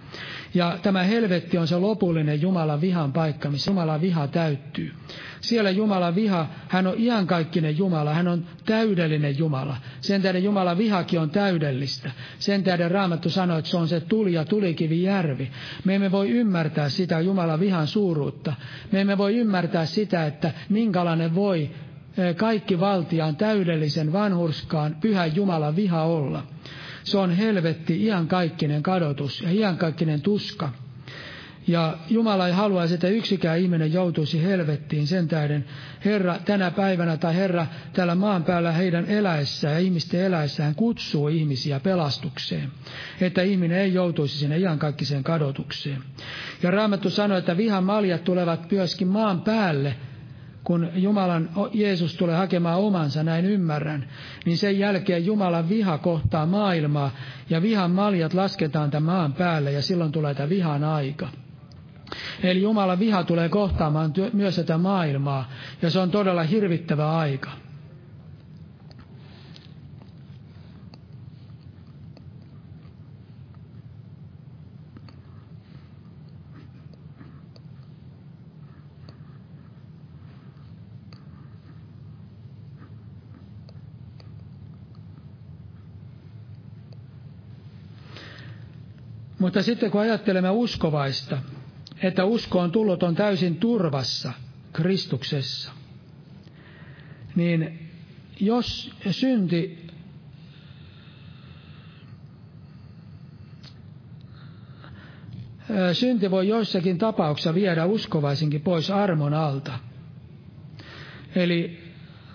Ja tämä helvetti on se lopullinen Jumalan vihan paikka, missä Jumalan viha täyttyy. Siellä Jumalan viha, hän on iankaikkinen Jumala, hän on täydellinen Jumala. Sen tähden Jumalan vihakin on täydellistä. Sen tähden Raamattu sanoi, että se on se tuli ja tulikivi järvi. Me emme voi ymmärtää sitä Jumalan vihan suuruutta. Me emme voi ymmärtää sitä, että minkälainen voi eh, kaikki valtiaan täydellisen vanhurskaan pyhän Jumalan viha olla. Se on helvetti, iankaikkinen kadotus ja iankaikkinen tuska. Ja Jumala ei halua, että yksikään ihminen joutuisi helvettiin sen tähden. Herra tänä päivänä tai Herra täällä maan päällä heidän eläessään ja ihmisten eläessään kutsuu ihmisiä pelastukseen. Että ihminen ei joutuisi sinne iankaikkiseen kadotukseen. Ja Raamattu sanoi, että vihan maljat tulevat myöskin maan päälle kun Jumalan Jeesus tulee hakemaan omansa, näin ymmärrän, niin sen jälkeen Jumalan viha kohtaa maailmaa ja vihan maljat lasketaan tämän maan päälle ja silloin tulee tämä vihan aika. Eli Jumalan viha tulee kohtaamaan myös tätä maailmaa ja se on todella hirvittävä aika. Mutta sitten kun ajattelemme uskovaista, että usko on tullut on täysin turvassa Kristuksessa, niin jos synti synti voi joissakin tapauksissa viedä uskovaisinkin pois armon alta. Eli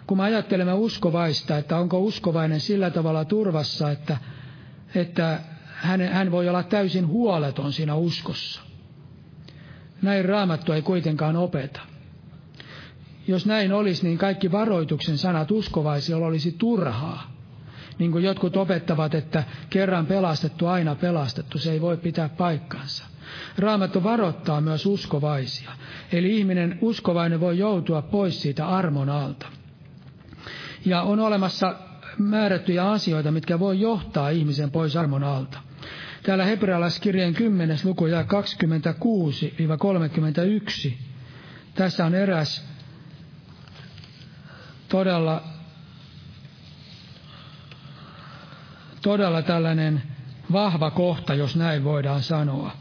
kun me ajattelemme uskovaista, että onko uskovainen sillä tavalla turvassa, että, että hän, hän voi olla täysin huoleton siinä uskossa. Näin raamattu ei kuitenkaan opeta. Jos näin olisi, niin kaikki varoituksen sanat uskovaisilla olisi turhaa. Niin kuin jotkut opettavat, että kerran pelastettu, aina pelastettu, se ei voi pitää paikkansa. Raamattu varoittaa myös uskovaisia. Eli ihminen uskovainen voi joutua pois siitä armon alta. Ja on olemassa määrättyjä asioita, mitkä voi johtaa ihmisen pois armon alta. Täällä hebrealaiskirjeen 10. luku ja 26-31. Tässä on eräs todella, todella tällainen vahva kohta, jos näin voidaan sanoa.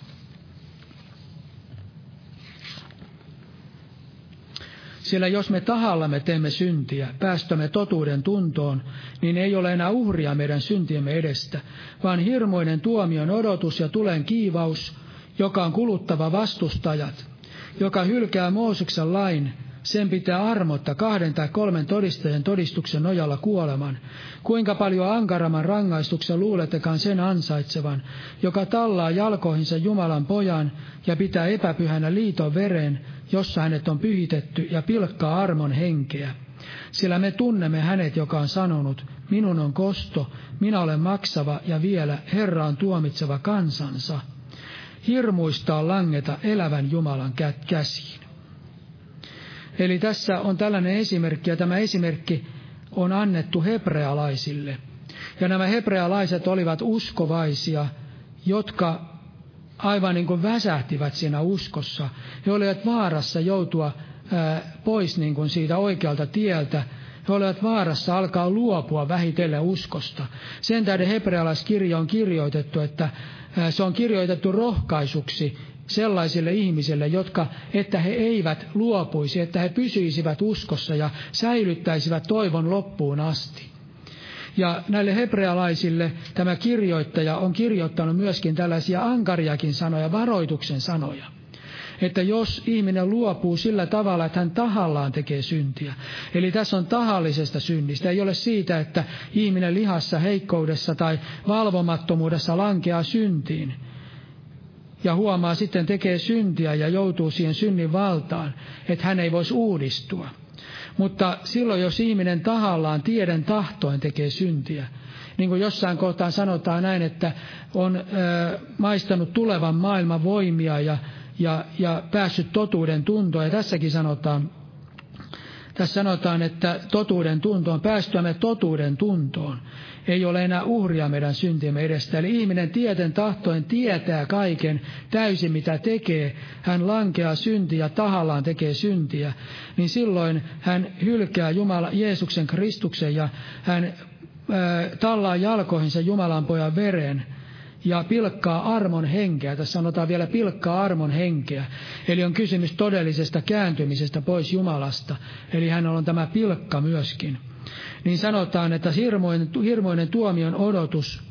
Sillä jos me tahallamme teemme syntiä, päästämme totuuden tuntoon, niin ei ole enää uhria meidän syntiemme edestä, vaan hirmoinen tuomion odotus ja tulen kiivaus, joka on kuluttava vastustajat, joka hylkää Mooseksen lain, sen pitää armotta kahden tai kolmen todistajan todistuksen nojalla kuoleman. Kuinka paljon ankaramman rangaistuksen luulettekaan sen ansaitsevan, joka tallaa jalkoihinsa Jumalan pojan ja pitää epäpyhänä liiton veren, jossa hänet on pyhitetty ja pilkkaa armon henkeä. Sillä me tunnemme hänet, joka on sanonut, minun on kosto, minä olen maksava ja vielä Herra on tuomitseva kansansa. Hirmuistaa langeta elävän Jumalan käsiin. Eli tässä on tällainen esimerkki, ja tämä esimerkki on annettu hebrealaisille. Ja nämä hebrealaiset olivat uskovaisia, jotka aivan niin kuin väsähtivät siinä uskossa. He olivat vaarassa joutua pois niin kuin siitä oikealta tieltä. He olivat vaarassa alkaa luopua vähitellen uskosta. Sen tähden hebrealaiskirja on kirjoitettu, että se on kirjoitettu rohkaisuksi sellaisille ihmisille, jotka, että he eivät luopuisi, että he pysyisivät uskossa ja säilyttäisivät toivon loppuun asti. Ja näille hebrealaisille tämä kirjoittaja on kirjoittanut myöskin tällaisia ankariakin sanoja, varoituksen sanoja. Että jos ihminen luopuu sillä tavalla, että hän tahallaan tekee syntiä. Eli tässä on tahallisesta synnistä. Ei ole siitä, että ihminen lihassa, heikkoudessa tai valvomattomuudessa lankeaa syntiin ja huomaa sitten tekee syntiä ja joutuu siihen synnin valtaan, että hän ei voisi uudistua. Mutta silloin, jos ihminen tahallaan tieden tahtoin tekee syntiä, niin kuin jossain kohtaa sanotaan näin, että on ö, maistanut tulevan maailman voimia ja, ja, ja päässyt totuuden tuntoon. Ja tässäkin sanotaan, tässä sanotaan, että totuuden tuntoon, päästyämme totuuden tuntoon, ei ole enää uhria meidän syntiemme edestä. Eli ihminen tieten tahtoen tietää kaiken täysin, mitä tekee. Hän lankeaa syntiä, tahallaan tekee syntiä. Niin silloin hän hylkää Jumala, Jeesuksen Kristuksen ja hän ää, tallaa jalkoihinsa Jumalan pojan veren ja pilkkaa armon henkeä. Tässä sanotaan vielä pilkkaa armon henkeä. Eli on kysymys todellisesta kääntymisestä pois Jumalasta. Eli hän on tämä pilkka myöskin niin sanotaan, että hirmoinen, hirmoinen tuomion odotus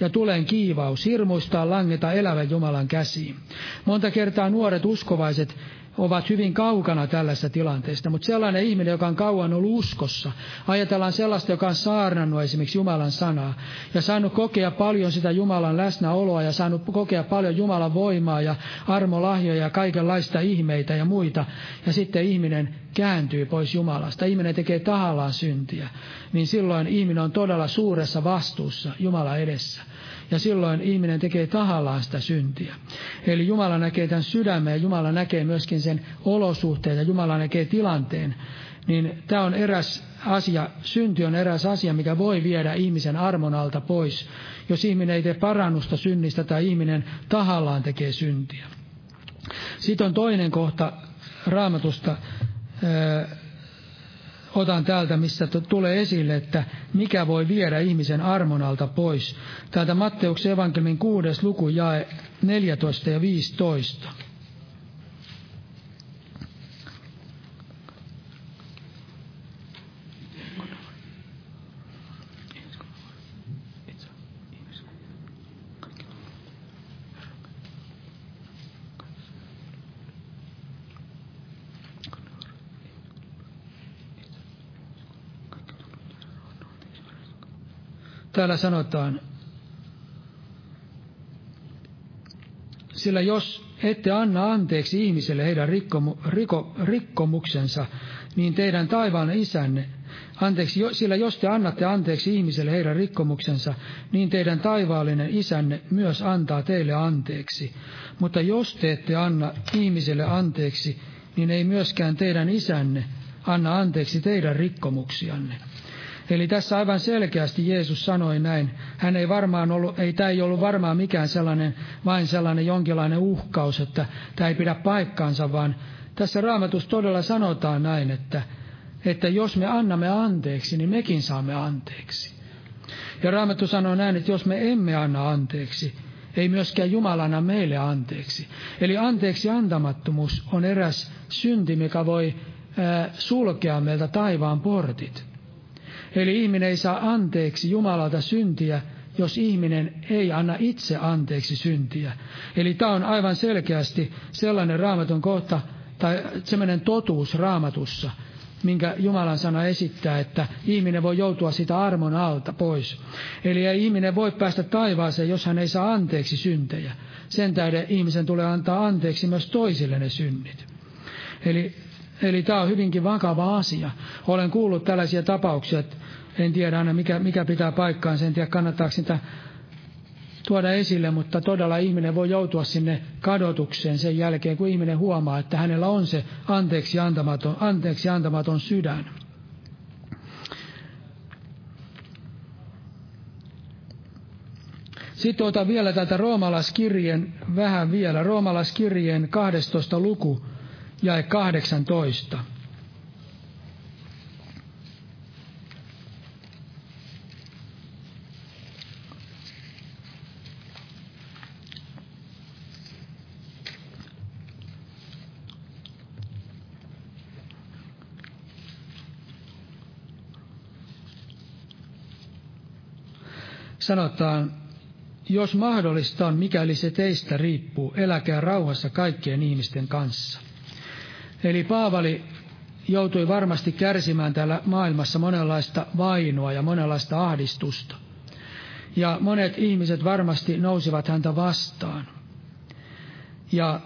ja tulen kiivaus, hirmuistaa langeta elävän Jumalan käsiin. Monta kertaa nuoret uskovaiset ovat hyvin kaukana tällaisesta tilanteesta, mutta sellainen ihminen, joka on kauan ollut uskossa, ajatellaan sellaista, joka on saarnannut esimerkiksi Jumalan sanaa ja saanut kokea paljon sitä Jumalan läsnäoloa ja saanut kokea paljon Jumalan voimaa ja armolahjoja ja kaikenlaista ihmeitä ja muita. Ja sitten ihminen kääntyy pois Jumalasta, ihminen tekee tahallaan syntiä, niin silloin ihminen on todella suuressa vastuussa Jumala edessä. Ja silloin ihminen tekee tahallaan sitä syntiä. Eli Jumala näkee tämän sydämen ja Jumala näkee myöskin sen olosuhteen ja Jumala näkee tilanteen. Niin tämä on eräs asia, synti on eräs asia, mikä voi viedä ihmisen armon alta pois, jos ihminen ei tee parannusta synnistä tai ihminen tahallaan tekee syntiä. Sitten on toinen kohta raamatusta, otan täältä, missä tulee esille, että mikä voi viedä ihmisen armon alta pois. Täältä Matteuksen evankelmin kuudes luku jae 14 ja 15. Täällä sanotaan, sillä jos ette anna anteeksi ihmiselle heidän rikkomu, riko, rikkomuksensa, niin teidän taivaan isänne, anteeksi, sillä jos te annatte anteeksi ihmiselle heidän rikkomuksensa, niin teidän taivaallinen isänne myös antaa teille anteeksi. Mutta jos te ette anna ihmiselle anteeksi, niin ei myöskään teidän isänne anna anteeksi teidän rikkomuksianne. Eli tässä aivan selkeästi Jeesus sanoi näin. Hän ei varmaan ollut, ei tämä ei ollut varmaan mikään sellainen, vain sellainen jonkinlainen uhkaus, että tämä ei pidä paikkaansa, vaan tässä raamatussa todella sanotaan näin, että, että jos me annamme anteeksi, niin mekin saamme anteeksi. Ja Raamattu sanoo näin, että jos me emme anna anteeksi, ei myöskään Jumalana meille anteeksi. Eli anteeksi antamattomuus on eräs synti, mikä voi sulkea meiltä taivaan portit. Eli ihminen ei saa anteeksi Jumalalta syntiä, jos ihminen ei anna itse anteeksi syntiä. Eli tämä on aivan selkeästi sellainen raamaton kohta, tai sellainen totuus raamatussa, minkä Jumalan sana esittää, että ihminen voi joutua sitä armon alta pois. Eli ei ihminen voi päästä taivaaseen, jos hän ei saa anteeksi syntejä. Sen tähden ihmisen tulee antaa anteeksi myös toisille ne synnit. Eli, eli tämä on hyvinkin vakava asia. Olen kuullut tällaisia tapauksia, että en tiedä aina mikä, mikä pitää paikkaansa, en tiedä kannattaako sitä tuoda esille, mutta todella ihminen voi joutua sinne kadotukseen sen jälkeen, kun ihminen huomaa, että hänellä on se anteeksi antamaton, anteeksi antamaton sydän. Sitten otan vielä tätä roomalaiskirjeen, vähän vielä, roomalaiskirjeen 12 luku, ja 18. sanotaan, jos mahdollista on, mikäli se teistä riippuu, eläkää rauhassa kaikkien ihmisten kanssa. Eli Paavali joutui varmasti kärsimään täällä maailmassa monenlaista vainoa ja monenlaista ahdistusta. Ja monet ihmiset varmasti nousivat häntä vastaan. Ja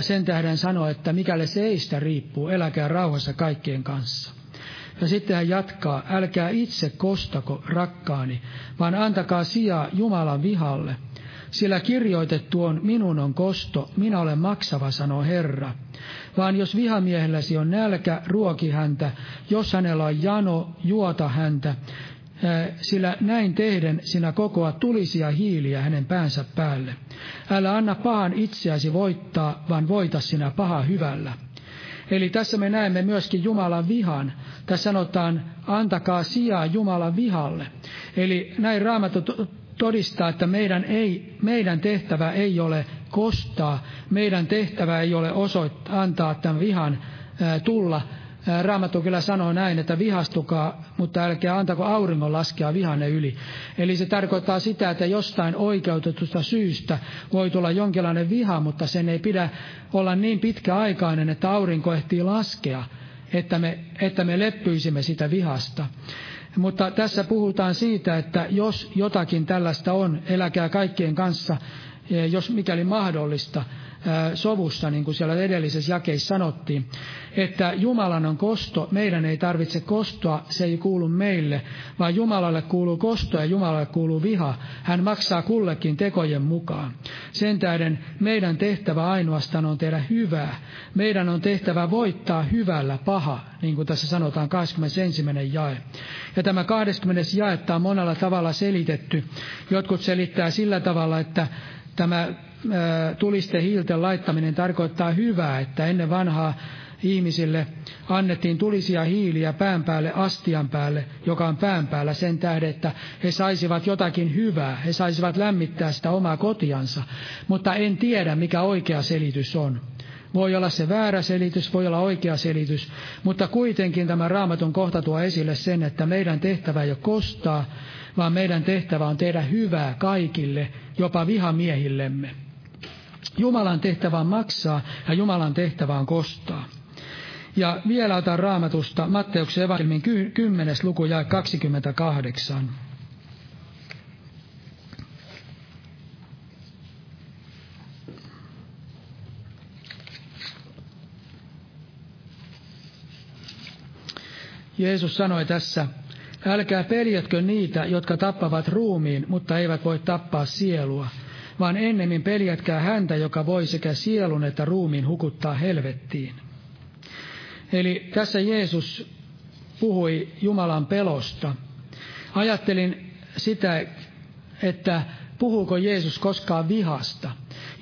sen tähden sanoi, että mikäli seistä riippuu, eläkää rauhassa kaikkien kanssa. Ja sitten hän jatkaa, älkää itse kostako rakkaani, vaan antakaa sijaa Jumalan vihalle. Sillä kirjoitettu on, minun on kosto, minä olen maksava, sanoo Herra. Vaan jos vihamiehelläsi on nälkä, ruoki häntä, jos hänellä on jano, juota häntä, sillä näin tehden sinä kokoa tulisia hiiliä hänen päänsä päälle. Älä anna pahan itseäsi voittaa, vaan voita sinä paha hyvällä. Eli tässä me näemme myöskin Jumalan vihan. Tässä sanotaan, antakaa sijaa Jumalan vihalle. Eli näin Raamattu todistaa, että meidän, ei, meidän tehtävä ei ole kostaa, meidän tehtävä ei ole osoittaa, antaa tämän vihan tulla, Raamattu kyllä sanoo näin, että vihastukaa, mutta älkää antako auringon laskea vihanne yli. Eli se tarkoittaa sitä, että jostain oikeutetusta syystä voi tulla jonkinlainen viha, mutta sen ei pidä olla niin pitkäaikainen, että aurinko ehtii laskea, että me, että me leppyisimme sitä vihasta. Mutta tässä puhutaan siitä, että jos jotakin tällaista on, eläkää kaikkien kanssa, jos mikäli mahdollista, sovussa, niin kuin siellä edellisessä jakeissa sanottiin, että Jumalan on kosto, meidän ei tarvitse kostoa, se ei kuulu meille, vaan Jumalalle kuuluu kosto ja Jumalalle kuuluu viha. Hän maksaa kullekin tekojen mukaan. Sen tähden meidän tehtävä ainoastaan on tehdä hyvää. Meidän on tehtävä voittaa hyvällä paha, niin kuin tässä sanotaan 21. jae. Ja tämä 20. jaetta on monella tavalla selitetty. Jotkut selittää sillä tavalla, että tämä tulisten hiilten laittaminen tarkoittaa hyvää, että ennen vanhaa ihmisille annettiin tulisia hiiliä pään päälle astian päälle, joka on pään päällä sen tähden, että he saisivat jotakin hyvää, he saisivat lämmittää sitä omaa kotiansa. Mutta en tiedä, mikä oikea selitys on. Voi olla se väärä selitys, voi olla oikea selitys, mutta kuitenkin tämä raamatun kohta tuo esille sen, että meidän tehtävä ei ole kostaa, vaan meidän tehtävä on tehdä hyvää kaikille, jopa vihamiehillemme. Jumalan tehtävä on maksaa ja Jumalan tehtävä on kostaa. Ja vielä otan raamatusta Matteuksen evankelmin 10. luku ja 28. Jeesus sanoi tässä, älkää peljätkö niitä, jotka tappavat ruumiin, mutta eivät voi tappaa sielua, vaan ennemmin peljätkää häntä, joka voi sekä sielun että ruumiin hukuttaa helvettiin. Eli tässä Jeesus puhui Jumalan pelosta. Ajattelin sitä, että puhuuko Jeesus koskaan vihasta.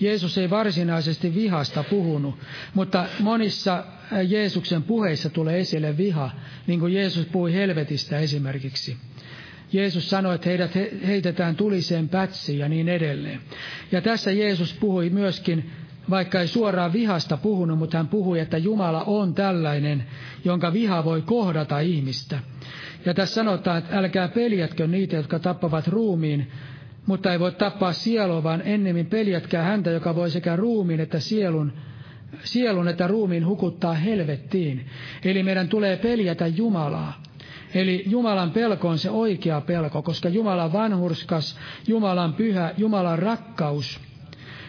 Jeesus ei varsinaisesti vihasta puhunut, mutta monissa Jeesuksen puheissa tulee esille viha, niin kuin Jeesus puhui helvetistä esimerkiksi. Jeesus sanoi, että heidät heitetään tuliseen pätsiin ja niin edelleen. Ja tässä Jeesus puhui myöskin, vaikka ei suoraan vihasta puhunut, mutta hän puhui, että Jumala on tällainen, jonka viha voi kohdata ihmistä. Ja tässä sanotaan, että älkää peljätkö niitä, jotka tappavat ruumiin, mutta ei voi tappaa sielua, vaan ennemmin peljätkää häntä, joka voi sekä ruumiin että sielun, sielun että ruumiin hukuttaa helvettiin. Eli meidän tulee peljätä Jumalaa. Eli Jumalan pelko on se oikea pelko, koska Jumalan vanhurskas, Jumalan pyhä, Jumalan rakkaus –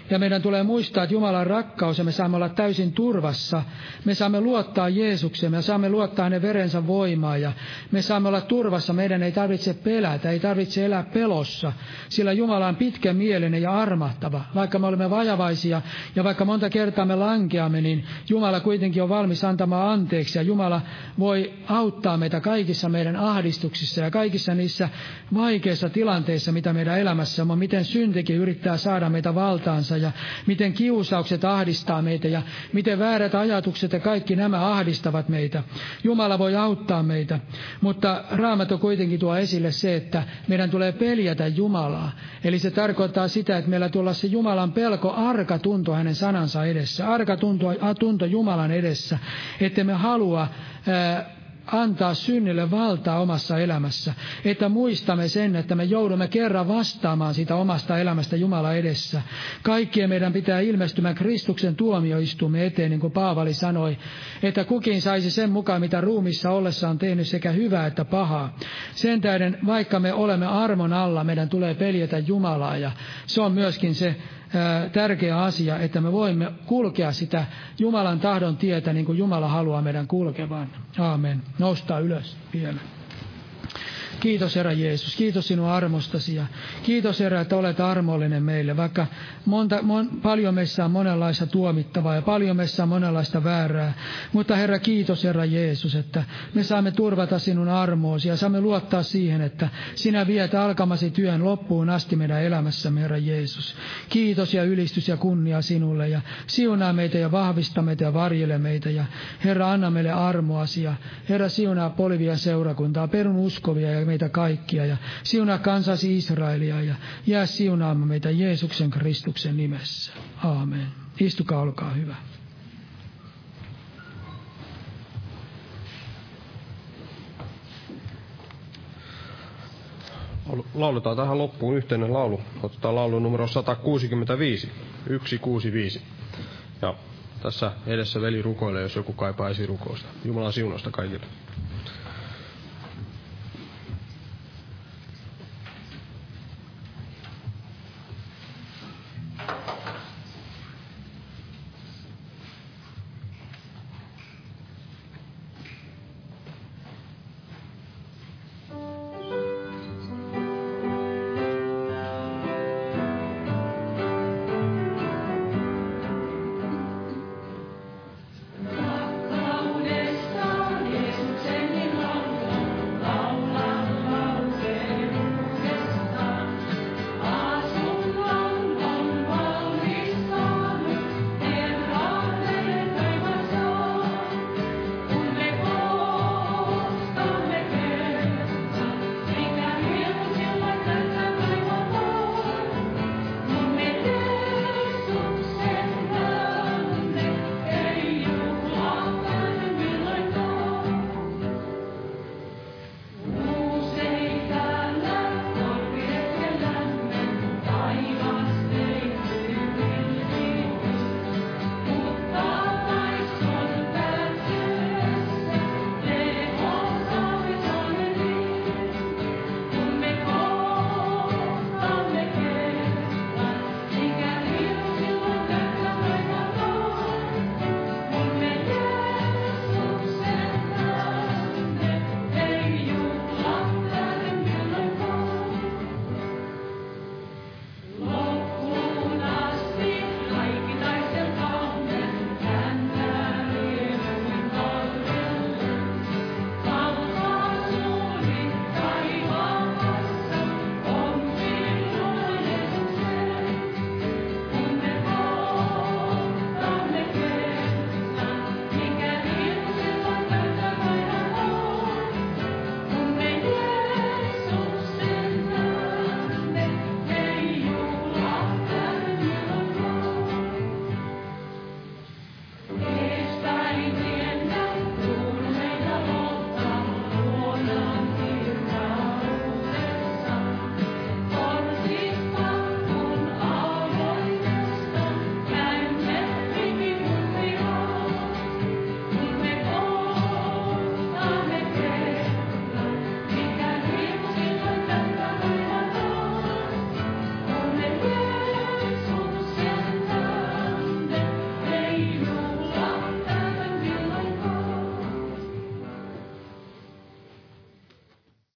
ja meidän tulee muistaa, että Jumalan rakkaus ja me saamme olla täysin turvassa. Me saamme luottaa Jeesukseen, me saamme luottaa hänen verensä voimaa ja me saamme olla turvassa. Meidän ei tarvitse pelätä, ei tarvitse elää pelossa, sillä Jumala on pitkämielinen ja armahtava. Vaikka me olemme vajavaisia ja vaikka monta kertaa me lankeamme, niin Jumala kuitenkin on valmis antamaan anteeksi ja Jumala voi auttaa meitä kaikissa meidän ahdistuksissa ja kaikissa niissä vaikeissa tilanteissa, mitä meidän elämässä on. Miten syntikin yrittää saada meitä valtaansa kanssa ja miten kiusaukset ahdistaa meitä ja miten väärät ajatukset ja kaikki nämä ahdistavat meitä. Jumala voi auttaa meitä, mutta Raamattu kuitenkin tuo esille se, että meidän tulee peljätä Jumalaa. Eli se tarkoittaa sitä, että meillä tulee se Jumalan pelko, arka tunto hänen sanansa edessä, arka tunto, tunto Jumalan edessä, että me halua ää, antaa synnille valtaa omassa elämässä, että muistamme sen, että me joudumme kerran vastaamaan siitä omasta elämästä Jumala edessä. Kaikkien meidän pitää ilmestymään Kristuksen tuomioistumme eteen, niin kuin Paavali sanoi, että kukin saisi sen mukaan, mitä ruumissa ollessa on tehnyt sekä hyvää että pahaa. Sen tähden, vaikka me olemme armon alla, meidän tulee peljetä Jumalaa, ja se on myöskin se tärkeä asia, että me voimme kulkea sitä Jumalan tahdon tietä, niin kuin Jumala haluaa meidän kulkevan. Aamen. Noustaa ylös vielä. Kiitos Herra Jeesus, kiitos sinun armostasi ja kiitos Herra, että olet armollinen meille, vaikka monta, mon, paljon meissä on monenlaista tuomittavaa ja paljon meissä on monenlaista väärää. Mutta Herra, kiitos Herra Jeesus, että me saamme turvata sinun armoosi ja saamme luottaa siihen, että sinä viet alkamasi työn loppuun asti meidän elämässämme, Herra Jeesus. Kiitos ja ylistys ja kunnia sinulle ja siunaa meitä ja vahvista meitä ja varjele meitä ja Herra, anna meille armoasi ja Herra, siunaa Polivian seurakuntaa, perun uskovia ja meitä kaikkia ja siunaa kansasi Israelia ja jää siunaamaan meitä Jeesuksen Kristuksen nimessä. Aamen. Istukaa, olkaa hyvä. Lauletaan tähän loppuun yhteinen laulu. Otetaan laulu numero 165. 165. Ja tässä edessä veli rukoilee, jos joku kaipaa esirukousta. Jumalan siunosta kaikille.